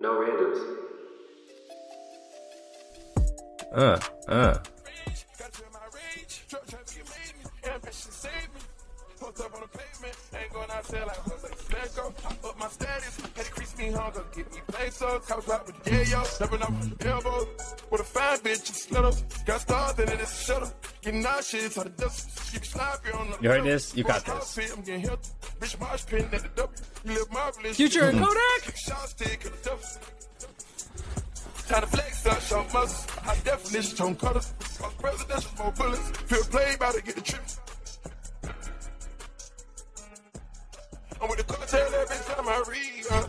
No randoms. Uh, uh. Fucked up on the pavement, ain't going out there like Jose Slecko. I up my status, had to crease me hunger, get me pesos. Cops out with the yayo, stepping up with the elbow. With a fine bitch, you slit up. Got stars in it, it's shut up. Getting nauseous on the dust. You can slap you on the You heard this? You got this. I'm getting hit. Bitch, marsh pin at the W. You live marvelous. Future and Kodak? Shot stick at the W. Time to flex up, show muscles. High definition, tone colors. My presidential, more bullets. Feel play, about to get the trip. I'm with the cartel every time I read. Uh,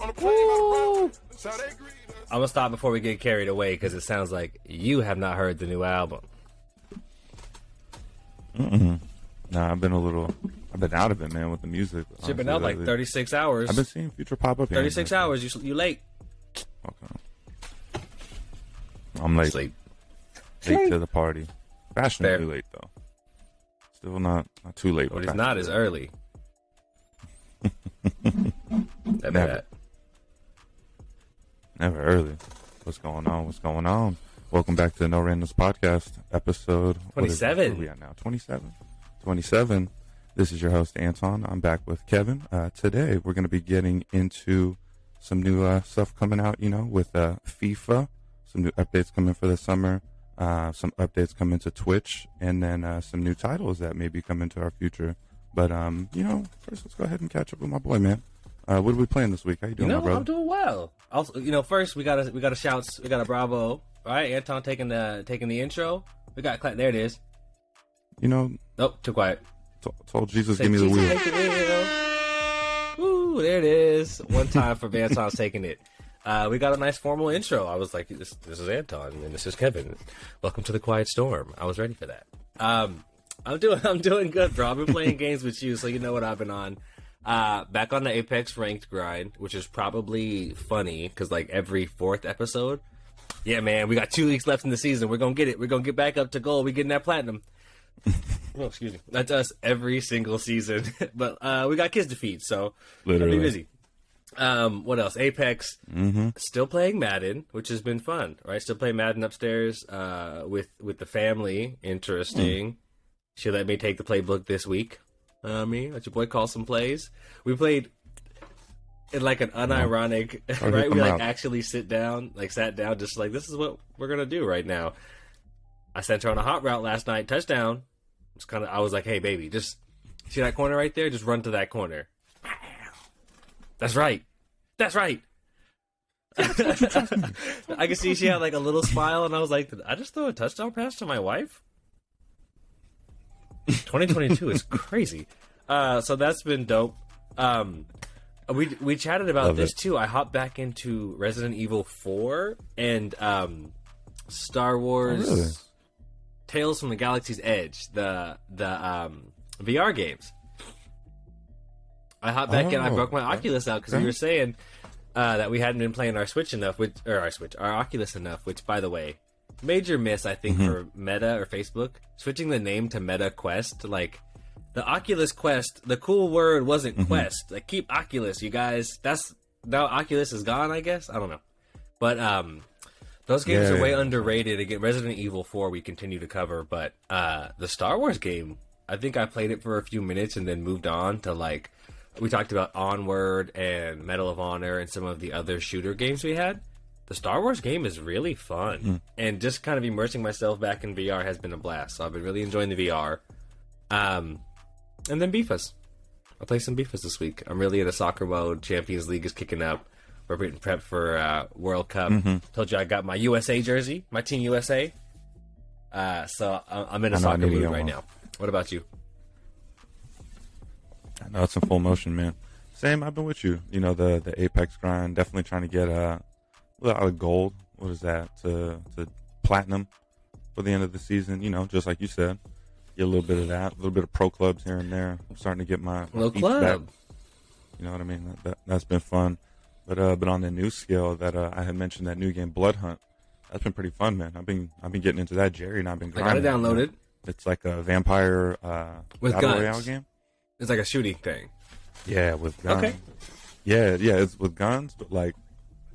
on the plane, my brother. That's how they greet us. I'm gonna stop before we get carried away because it sounds like you have not heard the new album. Nah, I've been a little. I've been out of it, man, with the music. you've been honestly, out like lately. 36 hours. I've been seeing Future pop up. here 36 there. hours. You you late? Okay. I'm late. Sleep. Late to the party. Fashionably Fair. late though. Still not not too late. But it's not as early. Never. Never early. What's going on? What's going on? Welcome back to the No Randoms Podcast, episode it? 27. We at now? 27. 27. This is your host, Anton. I'm back with Kevin. Uh, today, we're going to be getting into some new uh, stuff coming out, you know, with uh, FIFA, some new updates coming for the summer, uh, some updates coming to Twitch, and then uh, some new titles that maybe come into our future. But, um, you know, first, let's go ahead and catch up with my boy, man. Uh, what are we playing this week? How you You doing, know, my brother? I'm doing well. Also, you know, first we got to we got to shouts. We got a bravo. All right, Anton taking the taking the intro. We got there. It is. you know, Oh, too quiet. t- told Jesus, Say, give me the wheel. the wheel." Ooh, there it is. One time for Anton's taking it. Uh, we got a nice formal intro. I was like, "This, this is Anton, and this is Kevin. Welcome to the Quiet Storm." I was ready for that. Um, I'm doing, I'm doing good, bro. I've been playing games with you, so you know what I've been on. Uh, back on the Apex ranked grind, which is probably funny because like every fourth episode, yeah, man, we got two weeks left in the season. We're gonna get it. We're gonna get back up to gold. We're getting that platinum. oh, excuse me. That's us every single season. but uh, we got kids to feed, so Literally. be busy. Um, what else? Apex. Mm-hmm. Still playing Madden, which has been fun, right? Still playing Madden upstairs uh, with with the family. Interesting. She let me take the playbook this week. Uh, me, let your boy call some plays. We played in like an unironic, hit right? We like out. actually sit down, like sat down, just like this is what we're gonna do right now. I sent her on a hot route last night, touchdown. Kind of I was like, hey baby, just see that corner right there, just run to that corner. That's right. That's right. I could see she had like a little smile, and I was like, "Did I just throw a touchdown pass to my wife?" 2022 is crazy. Uh, so that's been dope. Um, we we chatted about Love this it. too. I hopped back into Resident Evil 4 and um, Star Wars Oh, really? Tales from the Galaxy's Edge, the the um, VR games. I hopped back in. I Oh, broke my okay. Oculus out because we were saying uh, that we hadn't been playing our Switch enough, which or our Switch, our Oculus enough. Which, by the way, major miss I think Mm-hmm. for Meta or Facebook switching the name to Meta Quest. Like the Oculus Quest, the cool word wasn't Mm-hmm. Quest. Like keep Oculus, you guys. That's now Oculus is gone. I guess I don't know, but um. Those games Yeah, are way yeah. underrated. Again, Resident Evil 4 we continue to cover, but uh, the Star Wars game, I think I played it for a few minutes and then moved on to like we talked about Onward and Medal of Honor and some of the other shooter games we had. The Star Wars game is really fun, Hmm. and just kind of immersing myself back in VR has been a blast. So I've been really enjoying the VR. Um, and then Beefus. I'll play some Beefus this week. I'm really in a soccer mode. Champions League is kicking up. We're prepped for uh, World Cup. Mm-hmm. Told you I got my USA jersey, my Team USA. Uh, so I- I'm in a soccer mood right now. What about you? I know it's in full motion, man. Same, I've been with you. You know, the the Apex grind, definitely trying to get uh, a out of gold. What is that? To to platinum for the end of the season. You know, just like you said, get a little bit of that, a little bit of pro clubs here and there. I'm starting to get my, my Little club. back. You know what I mean? That, that that's been fun. But uh, but on the new scale that uh, I had mentioned, that new game Blood Hunt, that's been pretty fun, man. I've been I've been getting into that, Jerry, and I've been. I got it grinding, downloaded. It's like a vampire uh, With battle guns. royale game. It's like a shooting thing. Yeah, with guns. Okay. Yeah, yeah, it's with guns, but like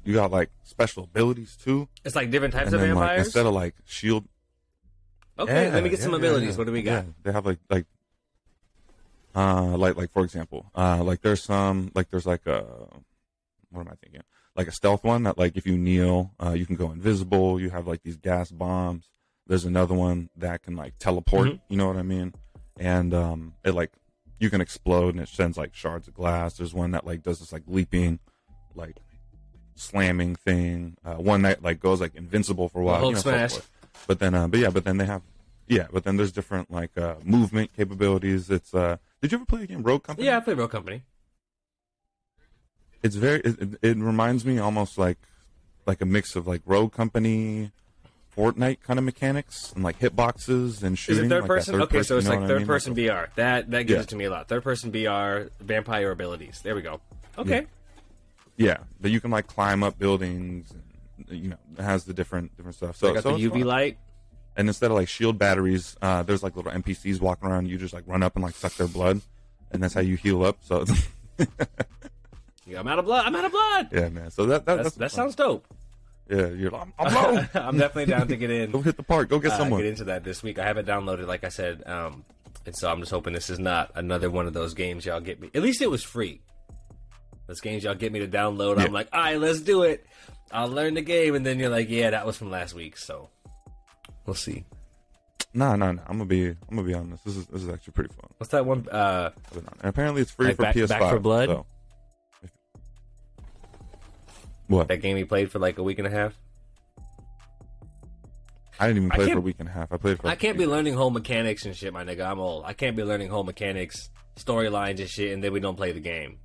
you got like special abilities too. It's like different types and of then like vampires. instead of like shield. okay, Yeah, let me get yeah, some abilities. yeah. What do we got? Yeah, they have like like uh like like for example, uh like there's some like there's like a what am I thinking? Like a stealth one that like if you kneel, uh you can go invisible, you have like these gas bombs. There's another one that can like teleport, Mhm. you know what I mean? And um it like you can explode and it sends like shards of glass. There's one that like does this like leaping like slamming thing. Uh one that like goes like invincible for a while. Hulk you know, smash. forth. But then uh but yeah, but then they have yeah, but then there's different like uh movement capabilities. It's uh did you ever play the game Rogue Company? Yeah, I played Rogue Company. It's very it, it, reminds me almost like like a mix of like Rogue Company Fortnite kind of mechanics and like hitboxes and shit. Is it third like person? third okay, so it's like what I third mean? person VR. That that gives Yeah. it to me a lot. Third person VR, vampire abilities. There we go. Okay. Yeah, but you can like climb up buildings. And, you know, it has the different different stuff. So I got so the UV fun. light. and instead of like shield batteries, uh, there's like little NPCs walking around. You just like run up and like suck their blood, and that's how you heal up. So Yeah, I'm out of blood. I'm out of blood. yeah, man. So that that, that sounds dope. yeah. You're like, I'm, I'm low. I'm definitely down to get in. Go hit the park. Go get uh, someone. get into that this week. I have it downloaded, like I said, um, and so I'm just hoping this is not another one of those games y'all get me. At least it was free. Those games y'all get me to download. Yeah. I'm like, all right, let's do it. I'll learn the game, and then you're like, yeah, that was from last week. So we'll see. No, no, no. I'm gonna be. I'm gonna be honest. This is this is actually pretty fun. What's that one? Uh, apparently it's free Like for Back- PS5. Back for Blood? So. What? that game he played for like a week and a half. I didn't even play for a week and a half. I played for. I can't be learning whole mechanics and shit, my nigga. I'm old. I can't be learning whole mechanics, storylines and shit, and then we don't play the game.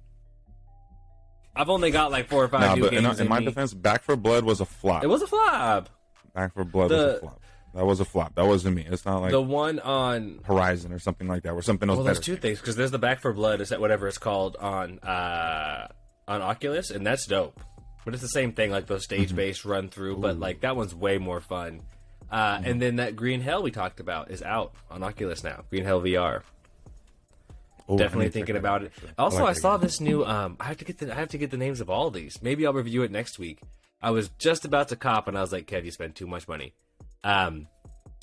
I've only got like four or five Nah, new but in, games. in my me. defense, Back for Blood was a flop. it was a flop. Back for Blood was a flop. That was a flop. That wasn't me. It's not like the one on Horizon or something like that, or something else well, there's two things because there's the Back for Blood, is that whatever it's called on uh on Oculus, and that's dope. But it's the same thing, like those stage based run through. But like that one's way more fun. Uh, And then that Green Hell we talked about is out on Oculus now. Green Hell VR. Oh, I Definitely need to check thinking about it. Also, I, like that saw this new. Um, I have to get the I have to get the names of all these. Maybe I'll review it next week. I was just about to cop, and I was like, "Kev, you spent too much money." Um,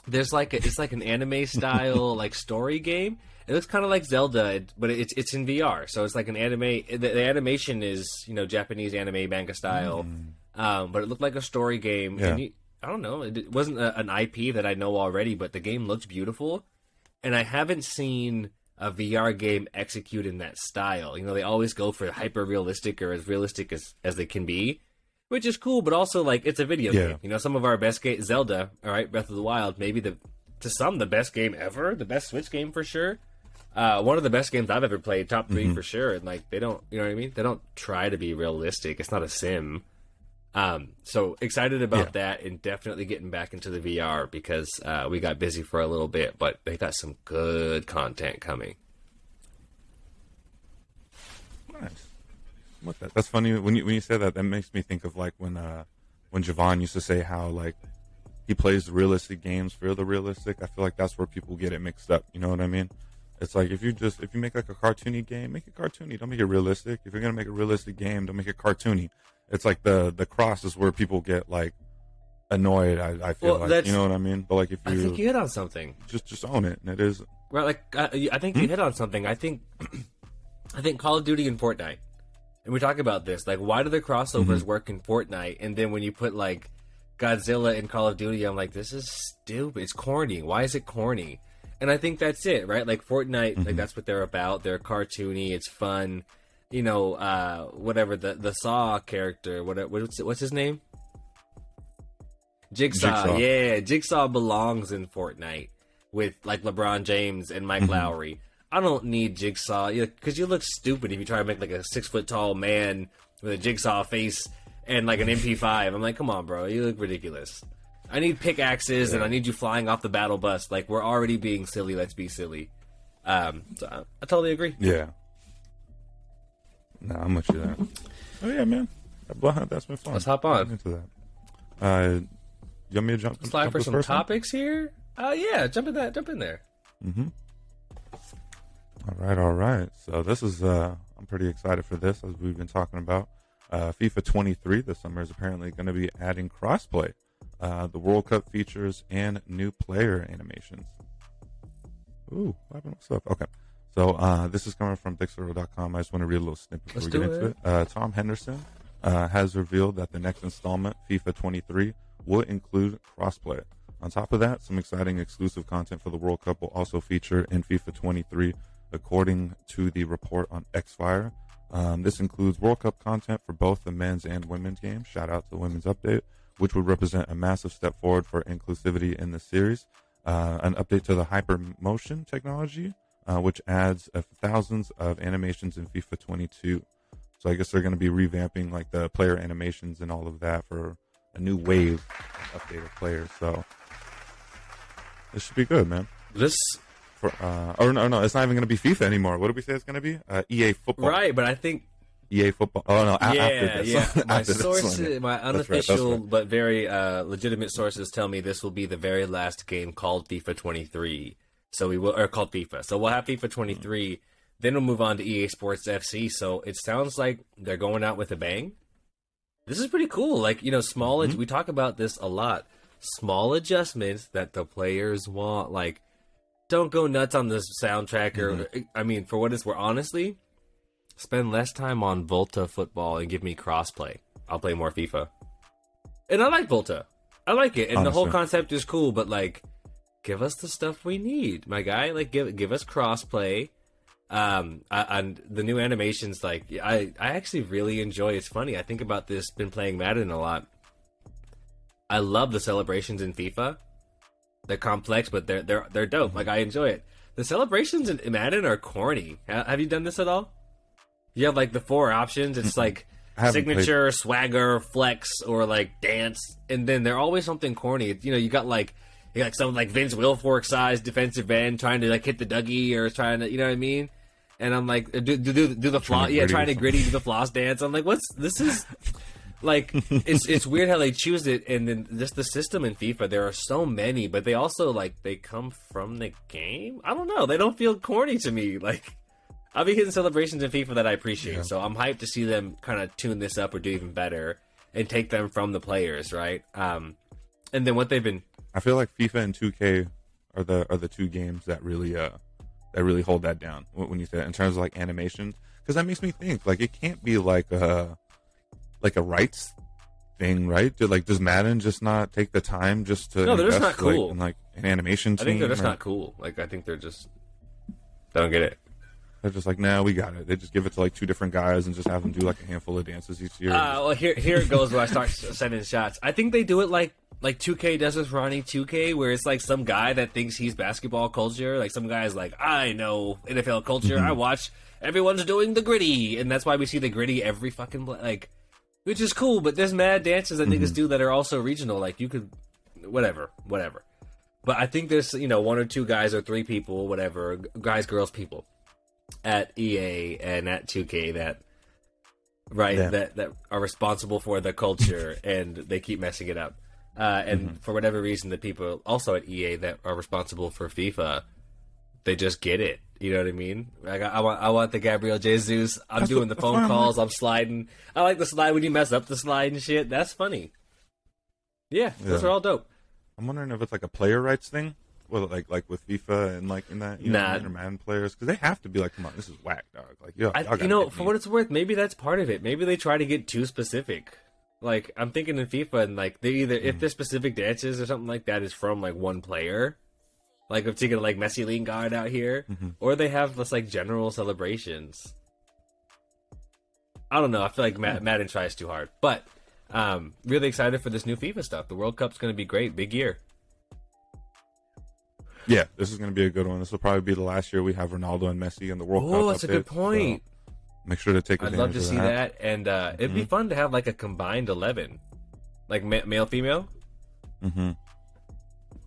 there's like a, it's like an anime style like story game. It looks kind of like Zelda, but it's it's in VR. So it's like an anime. The, the animation is you know Japanese anime manga style, um, but it looked like a story game. Mm. Yeah. And you, I don't know. It, wasn't a, an IP that I know already, but the game looked beautiful, and I haven't seen a VR game execute in that style. You know, they always go for hyper realistic or as realistic as as they can be, which is cool. But also, like, it's a video Yeah. game. You know, some of our best game, Zelda, all right, Breath of the Wild, maybe the to some the best game ever, the best Switch game for sure. Uh, one of the best games I've ever played, top 3 for sure. And like, they don't, you know what I mean? They don't try to be realistic. It's not a sim. Um, so excited about Yeah. that and definitely getting back into the VR because uh, we got busy for a little bit, but they got some good content coming. Nice. What that? That's funny when you when you say that. That makes me think of like when uh when Javon used to say how like he plays realistic games for the realistic. I feel like that's where people get it mixed up. You know what I mean? It's like if you just if you make like a cartoony game, make it cartoony. Don't make it realistic. If you're gonna make a realistic game, don't make it cartoony. It's like the the cross is where people get like annoyed. I, I feel Well, like you know what I mean. But like if you, I think you hit on something. just just own it, and it is Right, like uh, I think Hmm? you hit on something. I think, I think Call of Duty and Fortnite, and we talk about this. Like, why do the crossovers Mm-hmm. work in Fortnite, and then when you put like Godzilla in Call of Duty, I'm like, this is stupid. It's corny. Why is it corny? And I think that's it, right? Like Fortnite, Mm-hmm. like that's what they're about. They're cartoony. It's fun. You know, uh, whatever the the Saw character, whatever what's what's his name? Jigsaw. Jigsaw. Yeah, Jigsaw belongs in Fortnite with like LeBron James and Mike Mm-hmm. Lowry. I don't need Jigsaw because you look stupid if you try to make like a six foot tall man with a Jigsaw face and like an MP5. I'm like, come on, bro, you look ridiculous. I need pickaxes and I need you flying off the battle bus. Like we're already being silly. Let's be silly. Um, so I, I totally agree. Yeah. Nah, I'm with you there. Oh yeah, man. That- That's been fun. Let's hop on. I'm into that. Uh, you want me to jump? Let's slide jump for some first one? topics here. Uh, yeah, jump in that. Jump in there. Mm-hmm. All right, all right. So this is uh, I'm pretty excited for this as we've been talking about. Uh, FIFA 23 this summer is apparently going to be adding crossplay, uh, the World Cup features, and new player animations. Ooh, what happened with stuff? Okay. So uh, this is coming from Dexerto.com. I just want to read a little snippet before Let's we get do into it. it. Uh, Tom Henderson uh, has revealed that the next installment, FIFA 23, will include crossplay. On top of that, some exciting exclusive content for the World Cup will also feature in FIFA 23, according to the report on Xfire. Um, this includes World Cup content for both the men's and women's games. Shout out to the women's update, which would represent a massive step forward for inclusivity in the series. Uh, an update to the hypermotion technology, uh, which adds uh, thousands of animations in FIFA 22. So I guess they're going to be revamping like the player animations and all of that for a new wave update of updated players. So this should be good, man. This For uh, or no, no, it's not even going to be FIFA anymore. What did we say it's going to be? Uh, EA football. right, but I think EA football. Oh no, a- yeah, after this. yeah. My After this sources, one, yeah. my That's right, that's unofficial right. but very uh, legitimate sources tell me this will be the very last game called FIFA 23. So we will, or called FIFA. So we'll have FIFA 23. Then we'll move on to EA Sports FC. So it sounds like they're going out with a bang. This is pretty cool. Like you know, small. Mm-hmm. We talk about this a lot. Small adjustments that the players want. Like, don't go nuts on the soundtrack. Or Mm-hmm. I mean, for what it's worth, honestly, spend less time on Volta football and give me crossplay. I'll play more FIFA. And I like Volta. I like it. And the whole concept is cool, but like give us the stuff we need, my guy. Like give give us crossplay. Um I, and the new animations like I I actually really enjoy. It's funny. I think about this been playing Madden a lot. I love the celebrations in FIFA. They're complex, but they're they're they're dope. Like I enjoy it. The celebrations in Madden are corny. Have you done this at all? You have like the four options. It's like haven't played- signature, swagger, flex, or like dance, and then they're always something corny. You know, you got like you got like some like Vince Wilfork sized defensive end trying to like hit the Dougie or trying to, you know what I mean? And I'm like, do do do, do the floss, yeah, trying to gritty do the floss dance. I'm like, what's this is like it's it's weird how they choose it and then just the system in FIFA there are so many but they also like they come from the game I don't know they don't feel corny to me like I'll be hitting celebrations in FIFA that I appreciate so I'm hyped to see them kind of tune this up or do even better and take them from the players right? Um and then what they've been I feel like FIFA and 2K are the are the two games that really uh that really hold that down when you say that in terms of like animation because that makes me think like it can't be like a like a rights thing right? Did, like does Madden just not take the time just to No, they're just not like, cool. in like an animation I think they're just or- not cool. Like I think they're just don't get it they're just like nah we got it they just give it to like two different guys and just have them do like a handful of dances each year Uh, well, here here it goes where I start sending shots. I think they do it like like 2K does with Ronnie 2K, where it's like some guy that thinks he's basketball culture. Like some guy's like, I know NFL culture. I watch everyone's doing the gritty, and that's why we see the gritty every fucking bl- like, which is cool. But there's mad dances that niggas do that are also regional. Like you could, whatever, whatever. But I think there's you know one or two guys or three people, whatever, guys, girls, people at EA and at 2K that right Yeah. that that are responsible for the culture and they keep messing it up. Uh, and Mm-hmm. for whatever reason the people also at ea that are responsible for fifa they just get it. You know what i mean? Like i, I want i want the gabriel jesus. I'm That's doing what- the phone calls. i'm sliding. I like the slide when you mess up the slide and shit. That's funny. Yeah, those are all dope. I'm wondering if it's like a player rights thing, well, like like with FIFA and like in that you Nah. know, Madden players, because they have to be like, come on, this is whack, dog. Like, yo, I, you know, for me. what it's worth, maybe that's part of it. Maybe they try to get too specific. Like I'm thinking in FIFA, and like they either Hmm. if there's specific dances or something like that is from like one player, like I'm thinking like Messi Lingard out here, Mm-hmm. or they have this like general celebrations. I don't know. I feel like Hmm. Mad- Madden tries too hard, but um, really excited for this new FIFA stuff. The World Cup's going to be great. Big year. Yeah, this is going to be a good one. This will probably be the last year we have Ronaldo and Messi in the World Cup. Oh, that's a good updates, so point. make sure to take I'd love to see that, and uh, it'd Mm-hmm. be fun to have like a combined eleven, like ma- male female. Mm-hmm.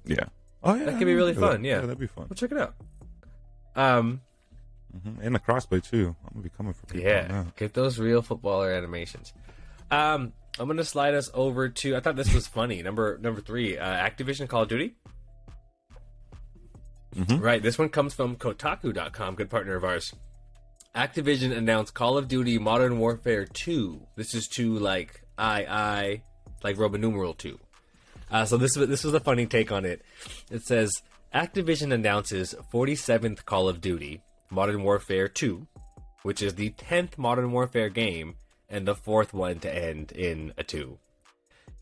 Yeah. Oh yeah, That could be really yeah, fun, yeah. that'd be fun. Well, check it out. Um, hmm And the crossplay too. I'm gonna be coming for people. yeah, that. get those real footballer animations. Um, I'm gonna slide us over to. I thought this was funny. Number number three, uh, Activision Call of Duty. Mhm. Right, this one comes from Kotaku.com, good partner of ours. Activision announced Call of Duty Modern Warfare 2. This is to like I I like Roman numeral 2. Uh, so this this was a funny take on it. It says Activision announces 47th Call of Duty Modern Warfare 2, which is the 10th Modern Warfare game and the fourth one to end in a 2.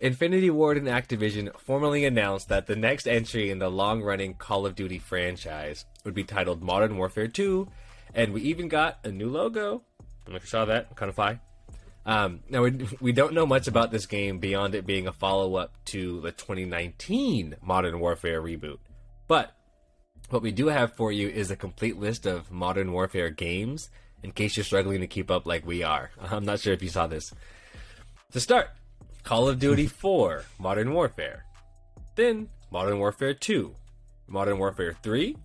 Infinity Ward and Activision formally announced that the next entry in the long running Call of Duty franchise would be titled Modern Warfare 2, and we even got a new logo. I if you saw that, kind of fly. Um, now, we, we don't know much about this game beyond it being a follow up to the 2019 Modern Warfare reboot. But what we do have for you is a complete list of Modern Warfare games in case you're struggling to keep up like we are. I'm not sure if you saw this. To start, Call of Duty 4 Modern Warfare. Then Modern Warfare 2, Modern Warfare 3,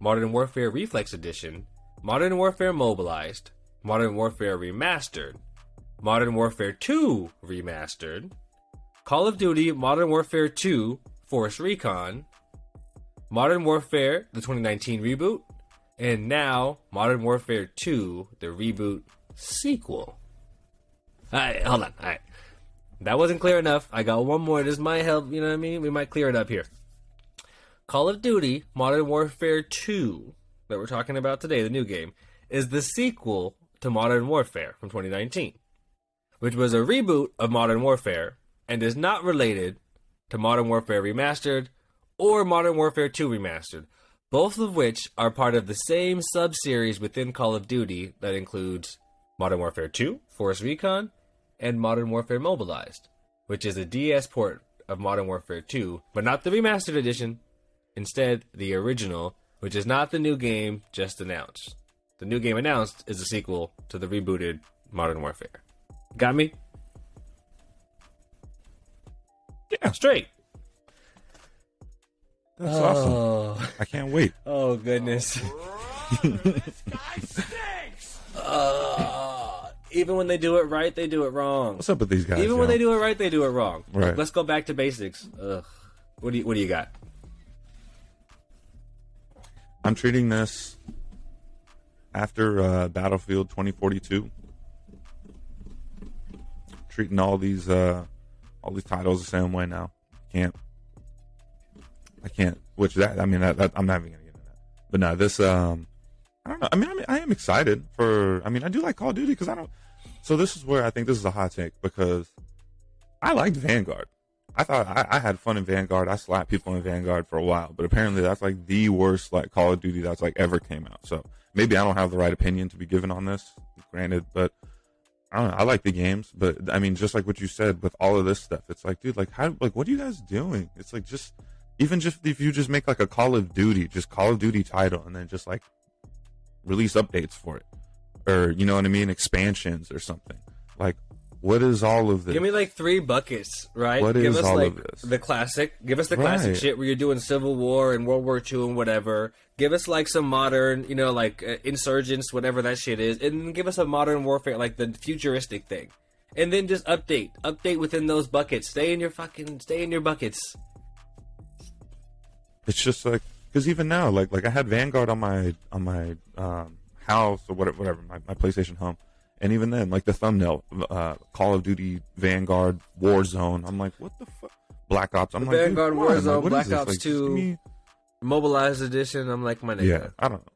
Modern Warfare Reflex Edition, Modern Warfare Mobilized, Modern Warfare Remastered, Modern Warfare 2 Remastered, Call of Duty Modern Warfare 2 Force Recon, Modern Warfare the 2019 reboot, and now Modern Warfare 2 the reboot sequel. Alright, hold on. Alright. That wasn't clear enough. I got one more. This might help, you know what I mean? We might clear it up here. Call of Duty Modern Warfare 2, that we're talking about today, the new game, is the sequel to Modern Warfare from 2019, which was a reboot of Modern Warfare and is not related to Modern Warfare Remastered or Modern Warfare 2 Remastered, both of which are part of the same sub series within Call of Duty that includes Modern Warfare 2, Force Recon, and Modern Warfare Mobilized, which is a DS port of Modern Warfare 2, but not the remastered edition. Instead, the original, which is not the new game just announced. The new game announced is a sequel to the rebooted Modern Warfare. Got me? Yeah. Straight. That's awesome. Oh, I can't wait. oh goodness. Uh, even when they do it right, they do it wrong. What's up with these guys? Even yo? when they do it right, they do it wrong. Right. Let's go back to basics. Ugh. What do you What do you got? I'm treating this after uh, Battlefield 2042. Treating all these uh, all these titles the same way now. Can't. I can't. Which that I mean that, that I'm not even gonna get into that. But no, this um, I. I mean, I mean, I am excited for. I mean, I do like Call of Duty because I don't. So this is where I think this is a hot take because I liked Vanguard. I thought I, I had fun in Vanguard. I slapped people in Vanguard for a while, but apparently that's like the worst like Call of Duty that's like ever came out. So maybe I don't have the right opinion to be given on this, granted, but I don't know. I like the games, but I mean, just like what you said with all of this stuff, it's like, dude, like how, like what are you guys doing? It's like just even just if you just make like a Call of Duty, just Call of Duty title, and then just like release updates for it, or you know what I mean, expansions or something. Like, what is all of this? Give me like three buckets, right? What Give is us all like of this? the classic. Give us the classic Right. shit where you're doing Civil War and World War II and whatever. Give us like some modern, you know, like uh, insurgents, whatever that shit is, and give us a modern warfare, like the futuristic thing, and then just update, update within those buckets. Stay in your fucking, stay in your buckets. it's just like because even now like like i had vanguard on my on my um house or whatever whatever my, my playstation home and even then like the thumbnail uh call of duty vanguard warzone i'm like what the fuck black ops i'm like Vanguard, like, Warzone, is Black? Ops Like, 2. me- Mobilized edition. I'm like my nigga. yeah i don't know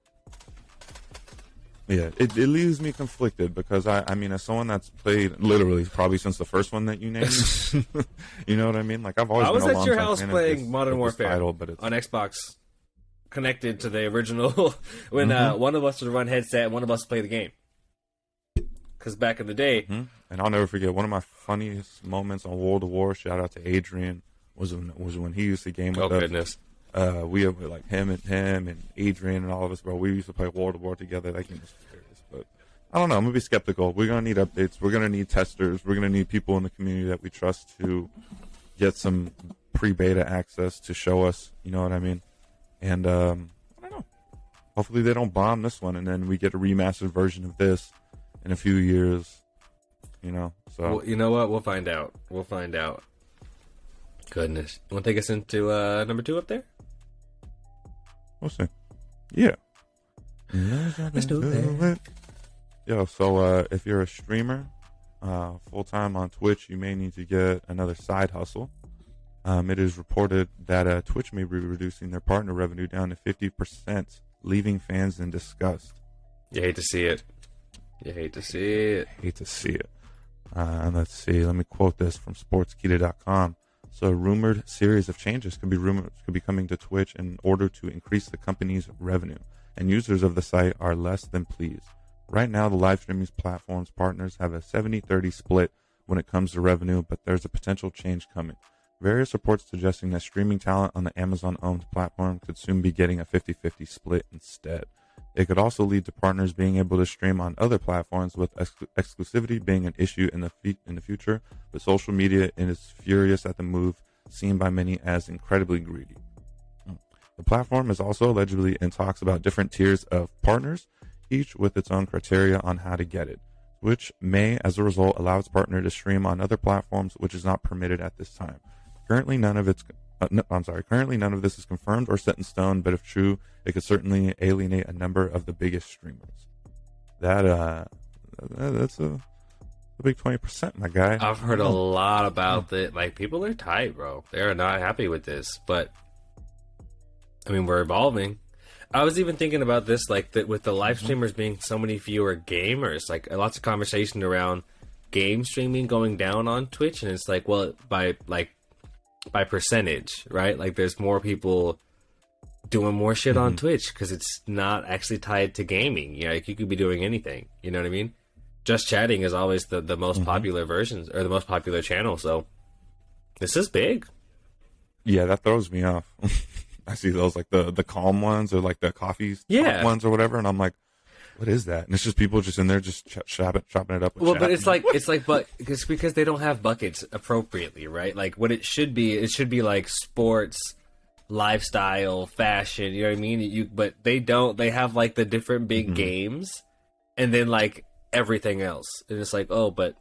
yeah it, it leaves me conflicted because I, I mean as someone that's played literally probably since the first one that you named you know what i mean like i've always I was at your house playing this- Modern Warfare title, but it's on Xbox, connected to the original. when Mm-hmm. uh, one of us would run headset, and one of us would play the game. Because back in the day, Mhm. And I'll never forget one of my funniest moments on World at War. Shout out to Adrian was when, was when he used to game with oh us. goodness, Uh, we have like him and him and Adrian and all of us, bro. We used to play World at War together. That game was hilarious. But I don't know. I'm gonna be skeptical. We're gonna need updates. We're gonna need testers. We're gonna need people in the community that we trust to get some pre-beta access to show us. You know what I mean? And um, I don't know. Hopefully they don't bomb this one, and then we get a remastered version of this in a few years. You know, so well, you know what? We'll find out. We'll find out. Goodness, you want to take us into uh, number two up there? we'll see. Yeah. Let's do it. Yo, so uh, if you're a streamer uh, full time on Twitch, you may need to get another side hustle. Um, it is reported that uh, Twitch may be reducing their partner revenue down to 50%, leaving fans in disgust. You hate to see it. You hate to see it. Hate to see it. Uh, and let's see. Let me quote this from Sportskeeda.com. So, a rumored series of changes could be rumored could be coming to Twitch in order to increase the company's revenue, and users of the site are less than pleased. Right now, the live streaming platform's partners have a 70-30 split when it comes to revenue, but there's a potential change coming. Various reports suggesting that streaming talent on the Amazon-owned platform could soon be getting a 50-50 split instead. It could also lead to partners being able to stream on other platforms, with ex- exclusivity being an issue in the fe- in the future. But social media is furious at the move, seen by many as incredibly greedy. The platform is also allegedly in talks about different tiers of partners, each with its own criteria on how to get it, which may, as a result, allow its partner to stream on other platforms, which is not permitted at this time. Currently, none of its uh, no, I'm sorry. Currently, none of this is confirmed or set in stone, but if true, it could certainly alienate a number of the biggest streamers. That uh, that's a, a big twenty percent, my guy. I've heard a lot about it. Like people are tight, bro. They are not happy with this, but I mean, we're evolving. I was even thinking about this, like that with the live streamers being so many fewer gamers. Like lots of conversation around game streaming going down on Twitch, and it's like, well, by like by percentage, right? Like there's more people doing more shit mm-hmm. on Twitch because it's not actually tied to gaming. You know, like you could be doing anything. You know what I mean? Just chatting is always the the most mm-hmm. popular versions or the most popular channel. So this is big. Yeah, that throws me off. I see those like the the calm ones or like the coffee yeah. ones or whatever, and I'm like, what is that? And it's just people just in there just ch- chopping, chopping it up. well, but it's like it's like, but it's because they don't have buckets appropriately, right? Like what it should be, it should be like sports, lifestyle, fashion. You know what I mean? You, but they don't. They have like the different big mm-hmm. games, and then like everything else. And it's like, oh, but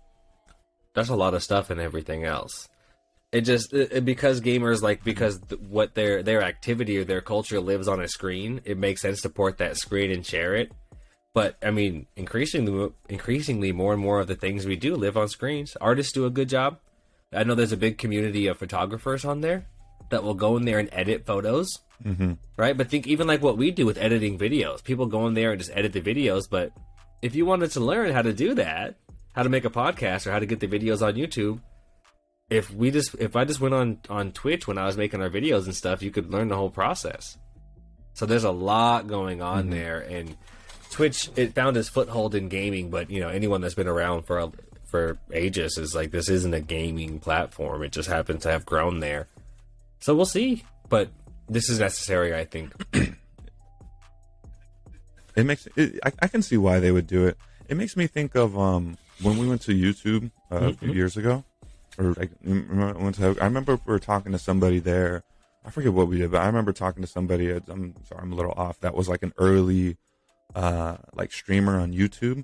that's a lot of stuff and everything else. It just it, because gamers like because th- what their their activity or their culture lives on a screen, it makes sense to port that screen and share it but I mean, increasingly, increasingly, more and more of the things we do live on screens. Artists do a good job. I know there's a big community of photographers on there that will go in there and edit photos, mm-hmm. right? But think even like what we do with editing videos. People go in there and just edit the videos. But if you wanted to learn how to do that, how to make a podcast or how to get the videos on YouTube, if we just if I just went on on Twitch when I was making our videos and stuff, you could learn the whole process. So there's a lot going on mm-hmm. there, and Twitch it found its foothold in gaming, but you know anyone that's been around for a, for ages is like this isn't a gaming platform. It just happens to have grown there. So we'll see, but this is necessary, I think. it makes it, I, I, can see why they would do it. It makes me think of um, when we went to YouTube uh, mm-hmm. a few mm-hmm. years ago, or I, I remember we were talking to somebody there. I forget what we did, but I remember talking to somebody. I'm sorry, I'm a little off. That was like an early uh, like streamer on YouTube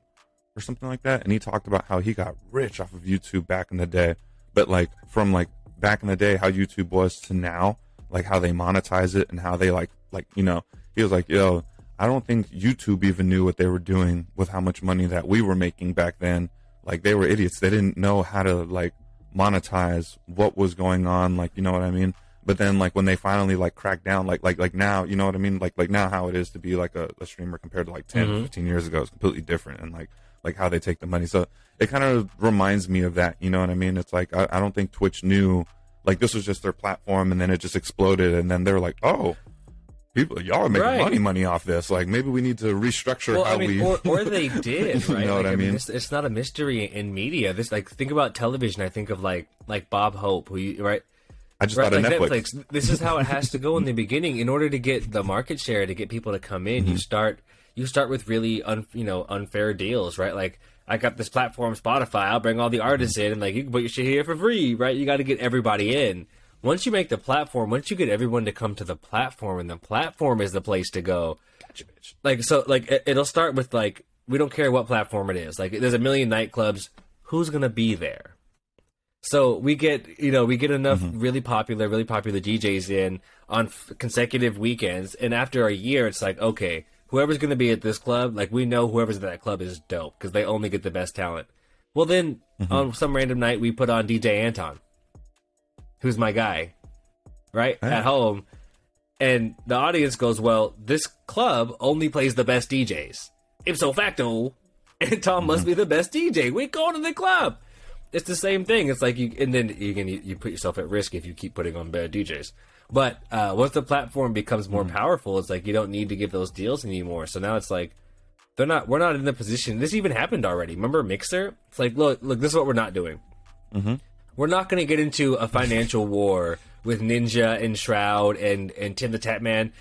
or something like that, and he talked about how he got rich off of YouTube back in the day, but like from like back in the day how YouTube was to now, like how they monetize it and how they like like you know he was like yo I don't think YouTube even knew what they were doing with how much money that we were making back then. Like they were idiots. They didn't know how to like monetize what was going on. Like you know what I mean. But then like when they finally like crack down, like like like now, you know what I mean? Like like now how it is to be like a, a streamer compared to like 10, mm-hmm. 15 years ago is completely different and like like how they take the money. So it kind of reminds me of that, you know what I mean? It's like I, I don't think Twitch knew like this was just their platform and then it just exploded and then they're like, Oh, people y'all are making right. money money off this. Like maybe we need to restructure well, how I mean, we or, or they did, right? you know like, what I mean? It's, it's, not a mystery in media. This like think about television. I think of like like Bob Hope, who you right I just right, thought like of Netflix. Netflix. This is how it has to go in the beginning. In order to get the market share, to get people to come in, mm-hmm. you start you start with really un, you know unfair deals, right? Like I got this platform, Spotify. I'll bring all the artists in, and like you can put your shit here for free, right? You got to get everybody in. Once you make the platform, once you get everyone to come to the platform, and the platform is the place to go. Gotcha, bitch. Like so, like it, it'll start with like we don't care what platform it is. Like there's a million nightclubs. Who's gonna be there? So we get, you know, we get enough mm-hmm. really popular, really popular DJs in on f- consecutive weekends, and after a year, it's like, okay, whoever's going to be at this club, like we know whoever's at that club is dope because they only get the best talent. Well, then on some random night we put on DJ Anton, who's my guy, right at home, and the audience goes, "Well, this club only plays the best DJs. Ipso facto, Anton must be the best DJ. We go to the club." It's the same thing. It's like you, and then you can you, put yourself at risk if you keep putting on bad DJs. But uh, once the platform becomes more mm-hmm. powerful, it's like you don't need to give those deals anymore. So now it's like they're not. We're not in the position. This even happened already. Remember Mixer? It's like look, look. This is what we're not doing. Mm-hmm. We're not going to get into a financial war with Ninja and Shroud and and TimTheTatman.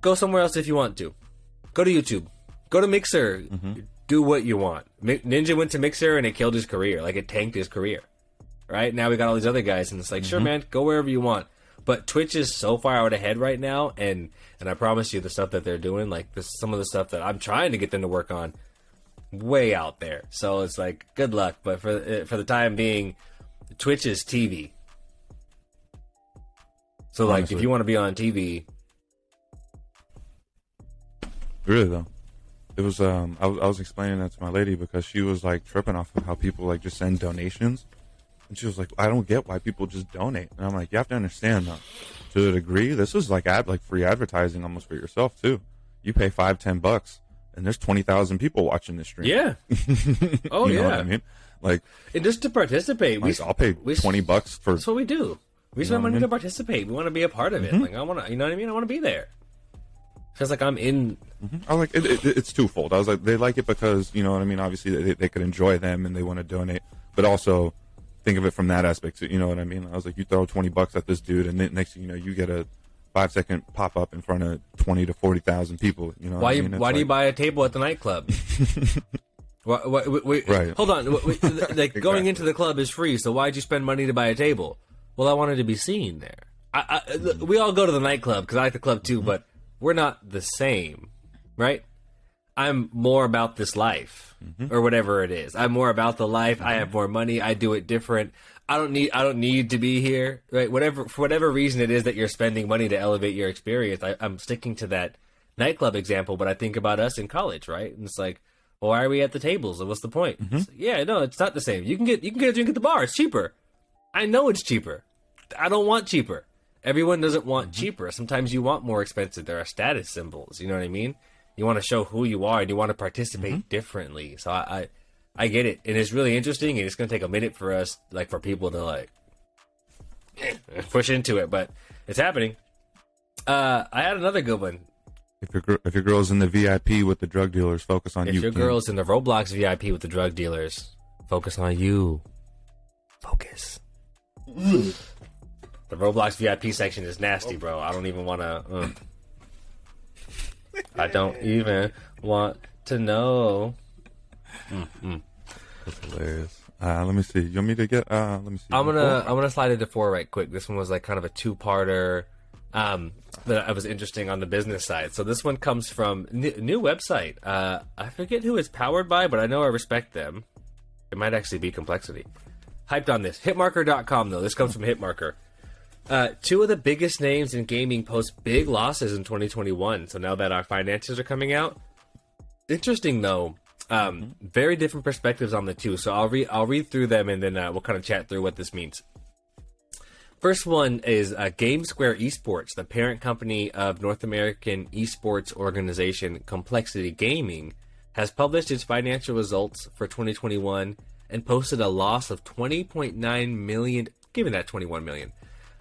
Go somewhere else if you want to. Go to YouTube. Go to Mixer. Mm-hmm. Do what you want. Ninja went to Mixer and it killed his career. Like it tanked his career. Right now we got all these other guys, and it's like, sure, man, go wherever you want. But Twitch is so far out ahead right now, and and I promise you, the stuff that they're doing, like this, some of the stuff that I'm trying to get them to work on, way out there. So it's like, good luck. But for uh, for the time being, Twitch is TV. So like, if you want to be on TV, Really though, it was. Um, I was, I was explaining that to my lady because she was like tripping off of how people like just send donations, and she was like, "I don't get why people just donate." And I'm like, "You have to understand though, to a degree, this is like ad like free advertising almost for yourself too. You pay five, ten bucks, and there's twenty thousand people watching this stream. yeah. oh you know yeah. what I mean? Like, And just to participate, we like I'll pay we- twenty bucks for That's what we do. We spend what I money mean? to participate. We want to be a part of it. Like I want to, you know what I mean? I want to be there. Feels like I'm in. Mm-hmm. I like it, it, it's twofold. I was like they like it because you know what I mean. Obviously, they, they could enjoy them and they want to donate, but also think of it from that aspect. Too, you know what I mean? I was like, you throw twenty bucks at this dude, and then next thing you know, you get a five second pop up in front of twenty to forty thousand people. You know Why you I mean? Why do you buy a table at the nightclub? why, why, wait, wait, Right. Hold on. Like going into the club is free, so why'd you spend money to buy a table? Well, I wanted to be seen there. I, I, look, we all go to the nightclub because I like the club too, but we're not the same, right? I'm more about this life mm-hmm. or whatever it is. I'm more about the life. I mm-hmm. have more money. I do it different. I don't need I don't need to be here. Right? Whatever for whatever reason it is that you're spending money to elevate your experience. I, I'm sticking to that nightclub example, but I think about us in college, right? And it's like, well, why are we at the tables? And what's the point? Mm-hmm. It's like, yeah, no, it's not the same. You can get you can get a drink at the bar. It's cheaper. I know it's cheaper. I don't want cheaper. Everyone doesn't want cheaper. Sometimes you want more expensive. There are status symbols. You know what I mean? You want to show who you are and you want to participate differently. So I, I, I get it, and it's really interesting. And it's going to take a minute for us, like for people to like push into it, but it's happening. Uh, I had another good one. If your if your girl's in the VIP with the drug dealers, focus on If you. If your King. girl's in the Roblox VIP with the drug dealers, focus on you. Focus. the Roblox VIP section is nasty, bro. I don't even want to. Uh. I don't even want to know. That's hilarious. Uh, let me see. You want me to get? Uh, let me see. I'm gonna I'm gonna slide into four right quick. This one was like kind of a two parter. Um, that was interesting on the business side. So this one comes from new, new website. Uh, I forget who it's powered by, but I know I respect them. It might actually be Complexity. Hyped on this. Hitmarker.com though. This comes from Hitmarker. Uh, two of the biggest names in gaming post big losses in 2021. So now that our finances are coming out, interesting though. Um, very different perspectives on the two. So I'll read I'll read through them and then uh, we'll kind of chat through what this means. First one is uh, GameSquare Esports, the parent company of North American esports organization Complexity Gaming, has published its financial results for 2021 and posted a loss of 20.9 million. Given that 21 million,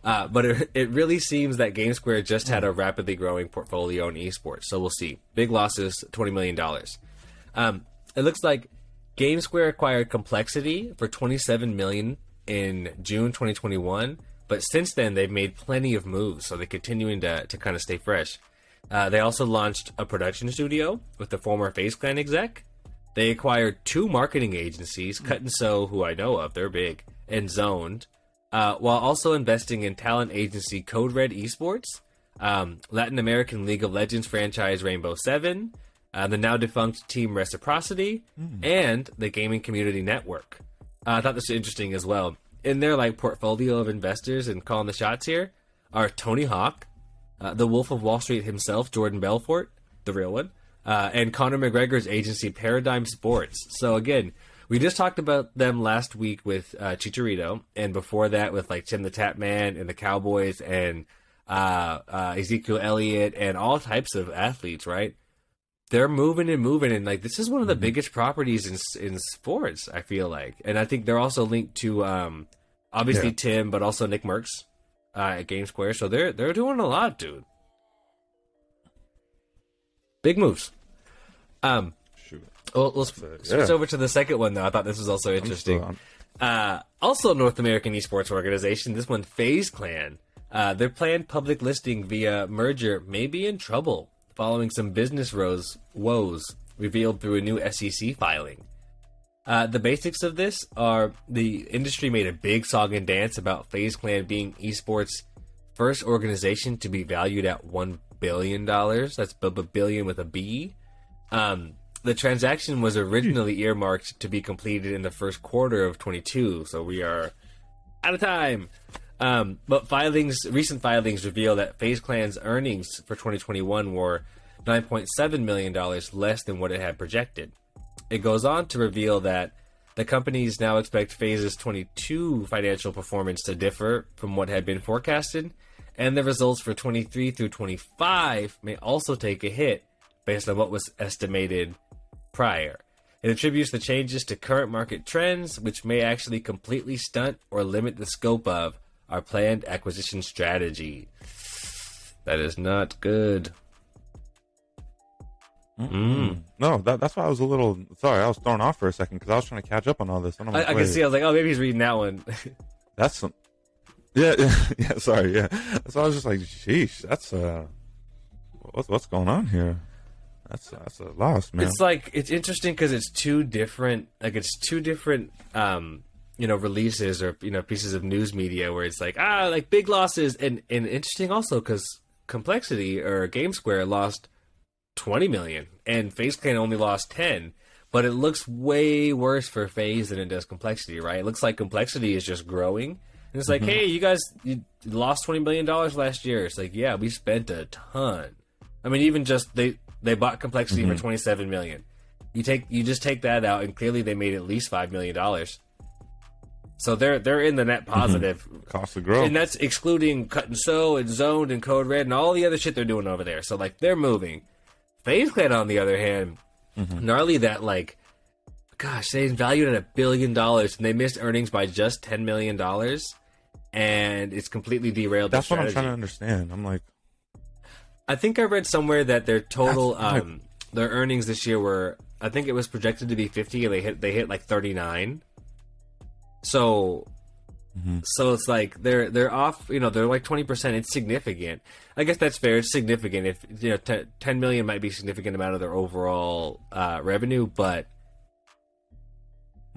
uh, but it, it really seems that GameSquare just had a rapidly growing portfolio in esports. So we'll see. Big losses, 20 million dollars. Um, it looks like GameSquare acquired Complexity for 27 million in June 2021, but since then they've made plenty of moves, so they're continuing to to kind of stay fresh. Uh, they also launched a production studio with the former FaZe Clan exec. They acquired two marketing agencies, Cut and Sew, who I know of, they're big, and Zoned, uh, while also investing in talent agency Code Red Esports, um, Latin American League of Legends franchise Rainbow Seven, uh, the now defunct Team Reciprocity, and the Gaming Community Network. Uh, I thought this was interesting as well. In their like portfolio of investors and calling the shots here are Tony Hawk, uh, the Wolf of Wall Street himself, Jordan Belfort, the real one, uh, and Conor McGregor's agency Paradigm Sports. So again, we just talked about them last week with uh, Chicharito, and before that with like TimTheTatman and the Cowboys and uh, uh, Ezekiel Elliott and all types of athletes, right? They're moving and moving, and like this is one of the Mm-hmm. biggest properties in in sports. I feel like, and I think they're also linked to um, obviously Yeah. Tim, but also Nick Merckx uh, at GameSquare. So they're they're doing a lot, dude. Big moves. Um. Well, let's switch yeah. over to the second one, though. I thought this was also interesting. Uh, also, North American esports organization. This one, FaZe Clan. Uh, their planned public listing via merger may be in trouble following some business woes, woes revealed through a new SEC filing. Uh, the basics of this are the industry made a big song and dance about FaZe Clan being esports' first organization to be valued at one billion dollars. That's b- b- billion with a B. Um, the transaction was originally earmarked to be completed in the first quarter of 22, so we are out of time. Um, but filings, recent filings reveal that FaZe Clan's earnings for 2021 were 9.7 million dollars less than what it had projected. It goes on to reveal that the companies now expect FaZe's 22 financial performance to differ from what had been forecasted, and the results for 23 through 25 may also take a hit based on what was estimated prior. It attributes the changes to current market trends, which may actually completely stunt or limit the scope of our planned acquisition strategy. That is not good. Mm. No, that, that's why I was a little sorry. I was thrown off for a second because I was trying to catch up on all this. I'm I, like, I can see. I was like, oh, maybe he's reading that one. that's some. Yeah, yeah, yeah. Sorry, yeah. So I was just like, sheesh, that's uh, what's what's going on here? That's that's a loss, man. It's like it's interesting because it's two different, like it's two different, um, you know, releases or you know pieces of news media where it's like ah, like big losses, and and interesting also because Complexity or GameSquare lost twenty million, and FaZe Clan only lost ten. But it looks way worse for FaZe than it does Complexity, right? It looks like Complexity is just growing. And it's like, hey, you guys you lost twenty million dollars last year. It's like, yeah, we spent a ton. I mean, even just they they bought Complexity for mm-hmm. twenty seven million. You take you just take that out, and clearly they made at least five million dollars. So they're they're in the net mm-hmm. positive, cost of growth. and that's excluding cut and sew and zoned and code red and all the other shit they're doing over there. So like they're moving. FaZe Clan, on the other hand, mm-hmm. gnarly that like, gosh, they valued at a billion dollars and they missed earnings by just ten million dollars, and it's completely derailed. that's what I'm trying to understand. I'm like, I think I read somewhere that their total um their earnings this year were I think it was projected to be 50 and they hit they hit like 39. So Mhm. so it's like they're they're off, you know, they're like 20%. It's significant. I guess that's fair. It's significant if you know t- 10 million might be a significant amount of their overall uh revenue, but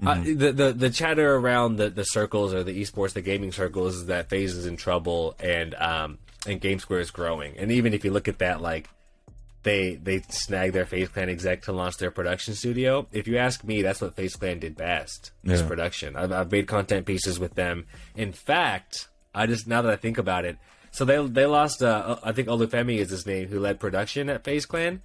uh, mhm. the, the the chatter around the, the circles or the esports, the gaming circles, is that FaZe is in trouble and um and GameSquare is growing. And even if you look at that, like they they snagged their FaZe Clan exec to launch their production studio. If you ask me, that's what FaZe Clan did best. Is Yeah. production. I've, I've made content pieces with them. In fact, I just now that I think about it, so they they lost. Uh, I think Olufemi is his name, who led production at FaZe Clan.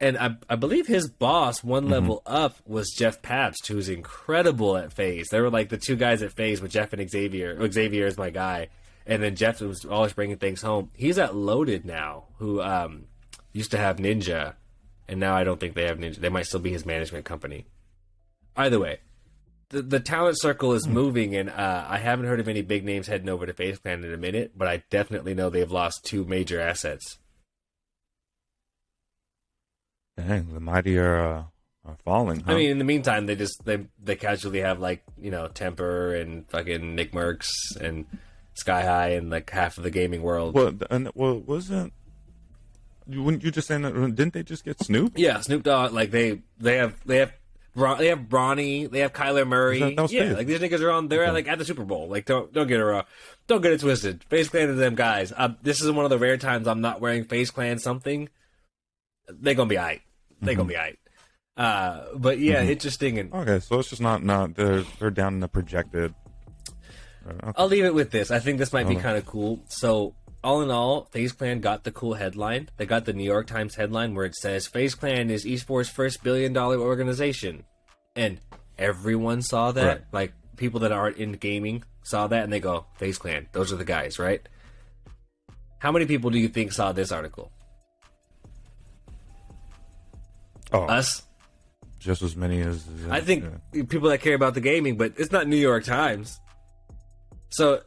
And I, I believe his boss, one Mm-hmm. level up, was Jeff Pabst, who's incredible at FaZe. They were like the two guys at FaZe with Jeff and Xavier. Xavier is my guy, and then Jeff was always bringing things home. He's at Loaded now, who um, used to have Ninja, and now I don't think they have Ninja. They might still be his management company. Either way, the, the talent circle is moving, and uh, I haven't heard of any big names heading over to FaZe Clan in a minute, but I definitely know they've lost two major assets. dang, the mighty are uh, are falling. Huh? I mean, in the meantime, they just they they casually have like you know Temperrr and fucking Nickmercs and Sky High and like half of the gaming world. well, and well, wasn't you? Wouldn't you just saying that? Didn't they just get Snoop? yeah, Snoop Dogg. Like they they have they have. They have Bronny, they have Kyler Murray. That- that yeah, FaZe. like these niggas are on. They're at, like at the Super Bowl. Like don't don't get it wrong. Don't get it twisted. FaZe Clan is them guys. Uh, this is one of the rare times I'm not wearing FaZe Clan something. They gonna be alright. They gonna be alright. Uh, but yeah, interesting and Okay, so it's just not not they're they're down in the projected. Okay. I'll leave it with this. I think this might be uh-huh. kind of cool. So all in all, FaZe Clan got the cool headline. They got the New York Times headline where it says FaZe Clan is esports' first billion dollar organization, and everyone saw that. Right. Like people that aren't in gaming saw that, and they go FaZe Clan. Those are the guys, right? How many people do you think saw this article? Oh, Us. just as many as. as I think yeah. people that care about the gaming, but it's not New York Times. So,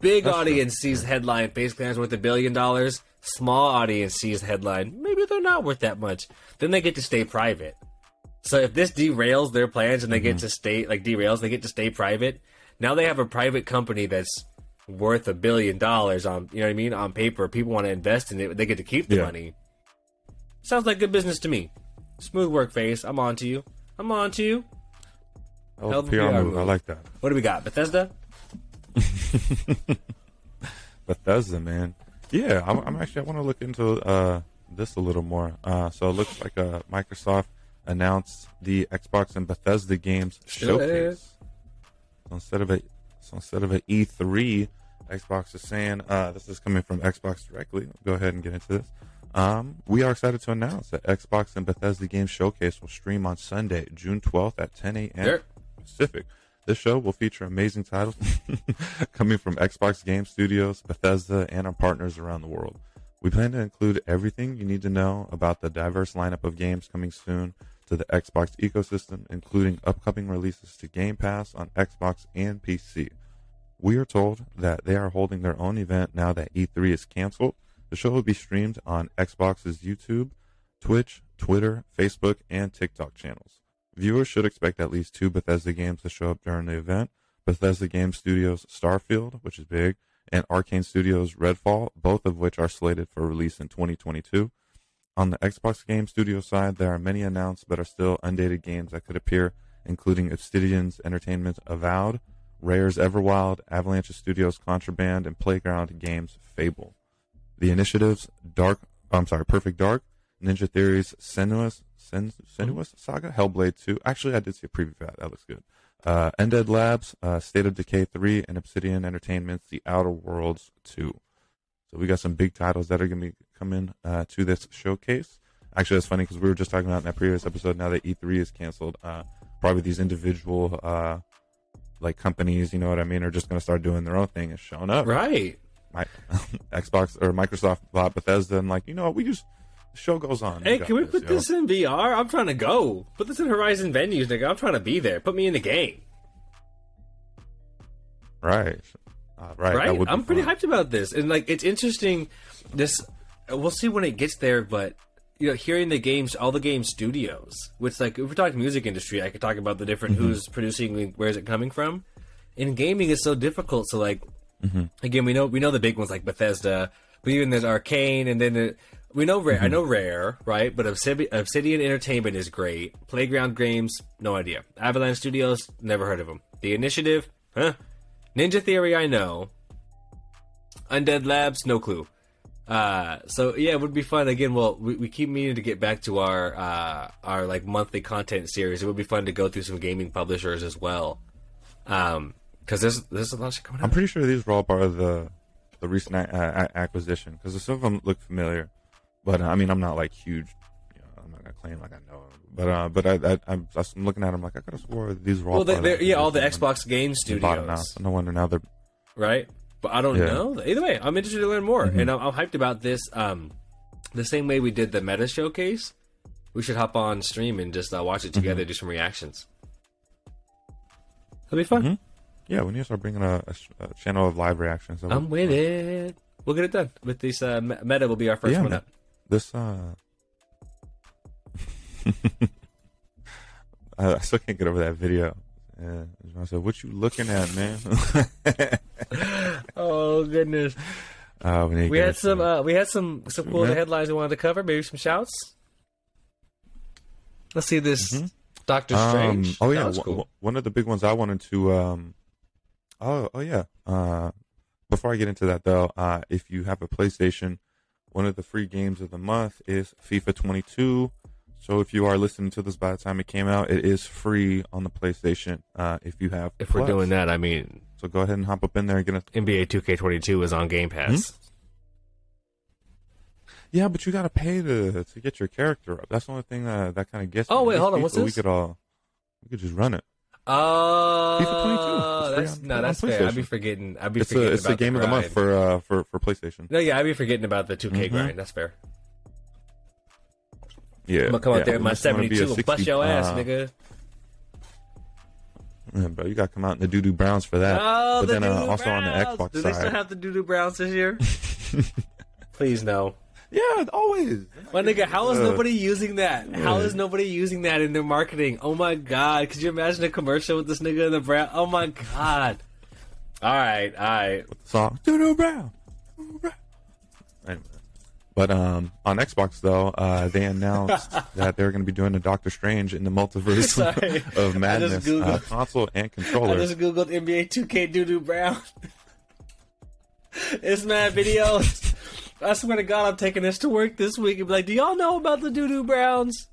big That's audience true. sees the headline FaZe Clan's worth a billion dollars. Small audience sees the headline. Maybe they're not worth that much. Then they get to stay private. So if this derails their plans and they get Mm-hmm. to stay like derails, they get to stay private. Now they have a private company that's worth a billion dollars on you know what I mean on paper. People want to invest in it. They get to keep the Yeah. money. Sounds like good business to me. Smooth work, FaZe. I'm on to you. I'm on to you. Oh, hell of a PR PR move. I like that. What do we got? Bethesda? Bethesda, man. Yeah, I'm, I'm actually. I want to look into uh, this a little more. Uh, so it looks like uh, Microsoft announced the Xbox and Bethesda games showcase. So instead of a so instead of an E3, Xbox is saying uh, this is coming from Xbox directly. Go ahead and get into this. Um, we are excited to announce that Xbox and Bethesda Games Showcase will stream on Sunday, June 12th at 10 a.m. Pacific. This show will feature amazing titles coming from Xbox Game Studios, Bethesda, and our partners around the world. We plan to include everything you need to know about the diverse lineup of games coming soon to the Xbox ecosystem, including upcoming releases to Game Pass on Xbox and PC. We are told that they are holding their own event now that E3 is canceled. The show will be streamed on Xbox's YouTube, Twitch, Twitter, Facebook, and TikTok channels. Viewers should expect at least two Bethesda games to show up during the event. Bethesda Game Studios Starfield, which is big, and Arkane Studios Redfall, both of which are slated for release in 2022. On the Xbox Game Studio side, there are many announced but are still undated games that could appear, including Obsidian's Entertainment Avowed, Rare's Everwild, Avalanche Studios Contraband, and Playground Games Fable. The initiatives Dark, I'm sorry, Perfect Dark, Ninja Theory's Senua's, Sen, Senua's Saga, Hellblade 2. Actually, I did see a preview for that. That looks good. Uh, Undead Labs, uh, State of Decay 3, and Obsidian Entertainment's The Outer Worlds 2. So we got some big titles that are going to be coming uh, to this showcase. Actually, that's funny because we were just talking about in that previous episode. Now that E3 is canceled, uh, probably these individual uh, like companies, you know what I mean, are just going to start doing their own thing and showing up. Right. My, Xbox or Microsoft bought Bethesda and like, you know what, we just the show goes on. Hey, can we put yo. this in VR? I'm trying to go. Put this in Horizon venues, nigga. I'm trying to be there. Put me in the game. right? Uh, right, Right? that would be I'm pretty hyped about this. And like it's interesting this we'll see when it gets there, but you know, hearing the games all the game studios, which like if we're talking music industry, I could talk about the different Mm-hmm. who's producing where's it coming from. In gaming it's so difficult, so like Mm-hmm. again we know we know the big ones like Bethesda, but even there's Arkane and then the, we know Rare. I Mm-hmm. know Rare, right? But Obsidian, Obsidian Entertainment is great. Playground Games, no idea. Avalanche Studios, never heard of them. The Initiative, huh? Ninja Theory, I know. Undead Labs, no clue. Uh, so yeah, it would be fun. Again, well, we, we keep meaning to get back to our uh, our like monthly content series. It would be fun to go through some gaming publishers as well, um, because there's there's a lot of shit coming out. I'm out. pretty sure these were all part of the the recent acquisition because some of them look familiar, but uh, I mean I'm not like huge. You know, I'm not gonna claim like I know, them. but uh, but I, I I'm, I'm looking at them like I could have swore these were all. Well, they, they're, yeah, all the. Xbox game They bought them now, studios, so no wonder now they're right? But I don't Yeah. know. Either way, I'm interested to learn more, Mm-hmm. and I'm, I'm hyped about this. Um, the same way we did the Meta showcase, we should hop on stream and just uh, watch it Mm-hmm. together, do some reactions. That'd be fun. Mhm. yeah. We need to start bringing a, a, a channel of live reactions. I'm with it. We'll get it done with this. Uh, Meta will be our first Yeah, one man. up. This uh, I, I still can't get over that video. Yeah, I said, "What you looking at, man?" Oh goodness. uh, we, We had some. Uh, we had some some cool Yeah. headlines we wanted to cover. Maybe some shouts. Let's see this. Doctor Um, Strange. oh That yeah, one- cool. one- one of the big ones I wanted to. Um, oh oh yeah. Uh, before I get into that though, uh, if you have a PlayStation, one of the free games of the month is FIFA 22. So if you are listening to this by the time it came out, it is free on the PlayStation. Uh, if you have, If we're doing that, I mean, so go ahead and hop up in there and get a NBA 2K22 is on Game Pass. Yeah, but you got to pay to to get your character up. That's the only thing that that kind of gets. Oh, me. wait, hold on, what's this? We could all we could just run it. Oh, FIFA 22. That's on- no, that's fair. I'd be forgetting. I'd be It's forgetting a it's about a game the of the month for uh for for PlayStation. No, yeah, I'd be forgetting about the 2K Mhm. grind. That's fair. Yeah, I'm gonna come out there with my unless you wanna be a 72 and bust your ass, uh, nigga. Yeah, bro, you got to come out in the doo doo browns for that. Oh, but the then uh, also on the. Xbox Do they still have the Doo Doo Browns this year? Please no. Yeah, always. My nigga, how is Uh, nobody using that? How is nobody using that in their marketing? Oh my god! Could you imagine a commercial with this nigga in the brown? Oh my god! All right, all right. song doo brown. Doo-doo brown. Anyway. But um, on Xbox though, uh, they announced that they're going to be doing a Doctor Strange in the multiverse of madness uh, console and controller. I just googled NBA 2K Doo Doo Brown. it's mad videos. I swear to God, I'm taking this to work this week and be like, "Do y'all know about the Doo Doo Browns?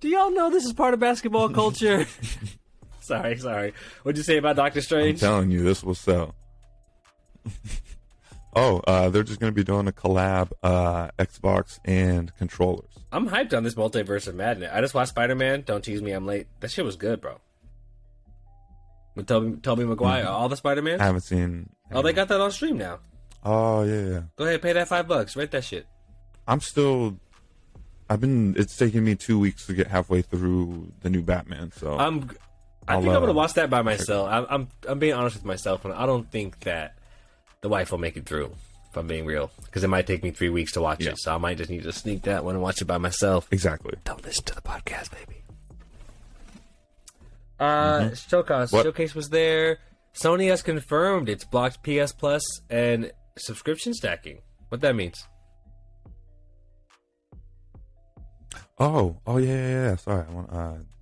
Do y'all know this is part of basketball culture?" sorry, sorry. What'd you say about Doctor Strange? I'm telling you, this will sell. oh, uh, they're just going to be doing a collab uh, Xbox and controllers. I'm hyped on this multiverse of madness. I just watched Spider Man. Don't tease me, I'm late. That shit was good, bro. With Tobey, Tobey Maguire, all the Spider Man. I haven't seen. Oh, they got that on stream now. Oh yeah, yeah. Go ahead, pay that five bucks. Write that shit. I'm still. I've been. It's taken me two weeks to get halfway through the new Batman. So I'm. I I'll, think I'm uh, gonna watch that by myself. I'm, I'm. I'm being honest with myself, and I don't think that the wife will make it through. If I'm being real, because it might take me three weeks to watch Yeah. it, so I might just need to sneak that one and watch it by myself. exactly. Don't listen to the podcast, baby. Uh, Showcase. What? Showcase was there. Sony has confirmed it's blocked PS Plus and subscription stacking. What that means? Oh, oh yeah, yeah, yeah. Sorry, I want. Uh,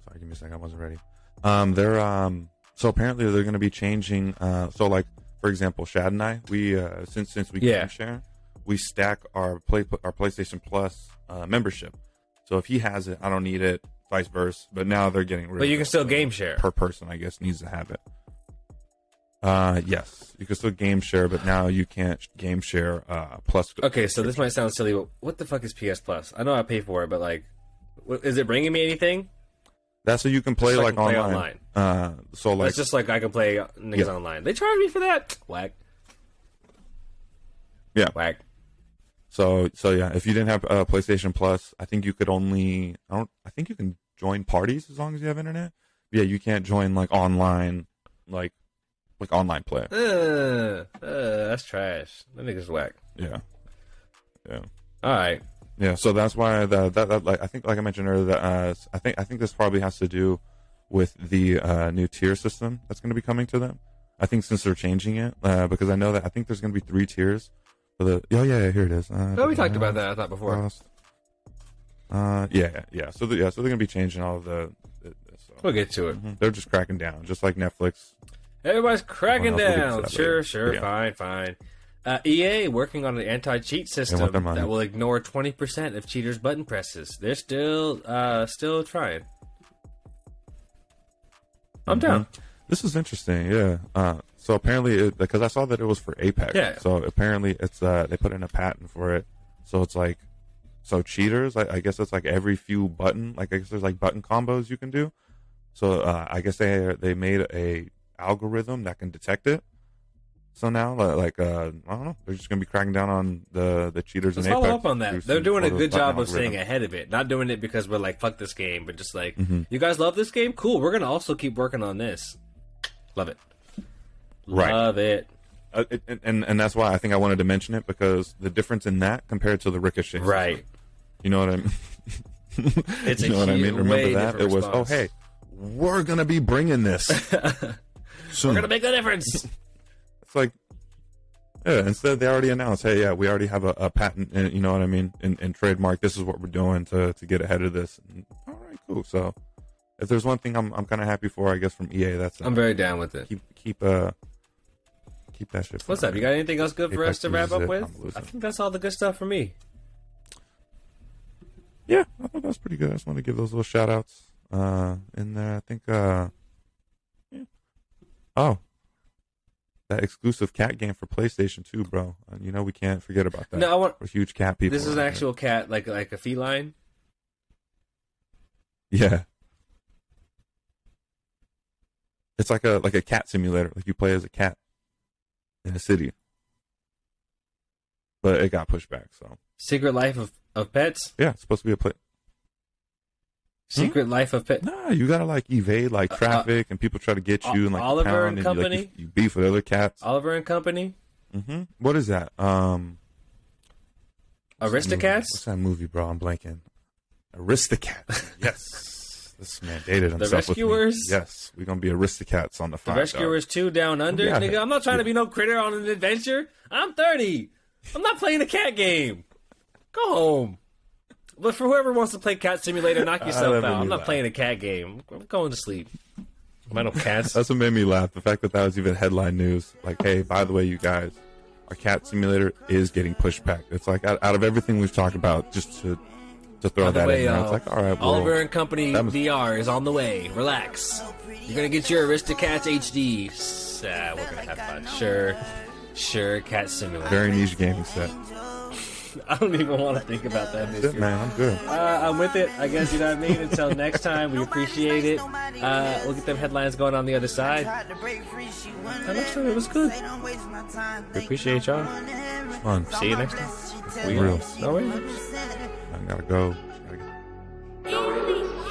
sorry, give me a second. I wasn't ready. Um, they're um. So apparently they're going to be changing. Uh, so like for example, Shad and I, we uh, since since we Yeah. game share, we stack our play our PlayStation Plus uh, membership. So if he has it, I don't need it. Vice versa. But now they're getting rid. But you of can still game share. per person, I guess, needs to have it. Uh, yes, you can still game share, but now you can't game share uh plus. Okay, so this might sound silly, but what the fuck is PS Plus? I know I pay for it, but like, what, is it bringing me anything? That's so you can play so like can play online. Uh, so like it's just like I can play niggas Yeah. online. They charge me for that. Whack, yeah. whack. So so yeah, if you didn't have uh, PlayStation Plus, I think you could only I don't I think you can join parties as long as you have internet. Yeah, you can't join like online like like online play. Uh, uh, that's trash. That nigga's whack. Yeah. Yeah. All right. Yeah, so that's why the, that, that like I think like I mentioned earlier that uh, I think I think this probably has to do with the uh, new tier system that's going to be coming to them. I think since they're changing it uh, because I know that I think there's going to be three tiers for the oh yeah, yeah here it is. Uh, Oh, we talked about that. I thought before. Cost. Uh, yeah, yeah, yeah. So the, yeah, so they're gonna be changing all of the. the, so. We'll get to it. Mhm. They're just cracking down, just like Netflix. Everybody's cracking Well, we'll get to down. Sure, sure, Yeah. fine, fine. Uh, EA working on an anti-cheat system want their money. that will ignore 20% of cheaters' button presses. They're still, uh, still trying. I'm down. Mhm. This is interesting, yeah. Uh, so apparently, because I saw that it was for Apex, Yeah. so apparently it's uh they put in a patent for it. So it's like, so cheaters, I, I guess it's like every few button, like I guess there's like button combos you can do. So uh, I guess they they made a algorithm that can detect it. So now, li- like, uh, I don't know, they're just gonna be cracking down on the the cheaters Let's follow Apex. up on that. They're doing a good job of staying ahead of it. Not doing it because we're like, fuck this game, but just like, Mhm. you guys love this game? Cool. We're going to also keep working on this. Love it. Right. Love it. Uh, it- and, and that's why I think I wanted to mention it because the difference in that compared to the ricochet, system. Right. You know what I mean? It's you a know what I mean. Remember that it was. response. Oh, hey, we're gonna be bringing this. We're going to make a difference. It's like, yeah. Instead, they already announced, hey, yeah, we already have a, a patent. And, you know what I mean? And, and trademark. This is what we're doing to to get ahead of this. And, all right, cool. So, if there's one thing I'm I'm kind of happy for, I guess from EA, that's uh, I'm very down with it. keep keep uh keep that shit. What's up? You got anything else good for Apex us to wrap up it, with? I think that's all the good stuff for me. Yeah, I thought that was pretty good. I just want to give those little shout outs uh, in there. I think, uh. Oh, that exclusive cat game for PlayStation 2, bro. Uh, you know we can't forget about that. No, I want. We're huge cat people. This is an around actual cat, like like a feline. Yeah. It's like a like a cat simulator. Like you play as a cat in a city. But it got pushed back, so Secret Life of, of Pets. yeah, it's supposed to be a play. Secret Life of Pets. Nah, you gotta like evade like Uh, uh, traffic, and people try to get you, and like Oliver pound, and and, you, like, Company? you, beef with other cats. Oliver and Company. hmm What is that? Um, what's that movie? Aristocats. What's that movie, bro? I'm blanking. Aristocats. yes, this man dated himself. with me. Rescuers? Yes, we're gonna be Aristocats on the The fire. Rescuers 2 Down Under. Yeah. Nigga, I'm not trying to be no critter on an adventure. I'm 30. I'm not playing a cat game. Go home. But for whoever wants to play Cat Simulator, knock yourself out. I'm not laugh. playing a cat game. I'm going to sleep. I no cats? That's what made me laugh. The fact that that was even headline news. Like, hey, by the way, you guys, our cat simulator is getting pushed back. It's like out, out of everything we've talked about, just to to throw that way, in there. uh, It's like, all right, well, Oliver and Company VR is on the way. Relax. You're gonna get your Aristocats HD. Ah, we're gonna have fun. Sure, sure. Cat Simulator. very niche gaming set. I don't even want to think about that this year. Man, I'm good. Uh, I'm with it. I guess you know what I mean. Until next time, we appreciate it. Uh, we'll get them headlines going on the other side. I'm not sure it was good. We appreciate y'all. Fun. See you next time. We real. No way. I gotta go. I gotta go.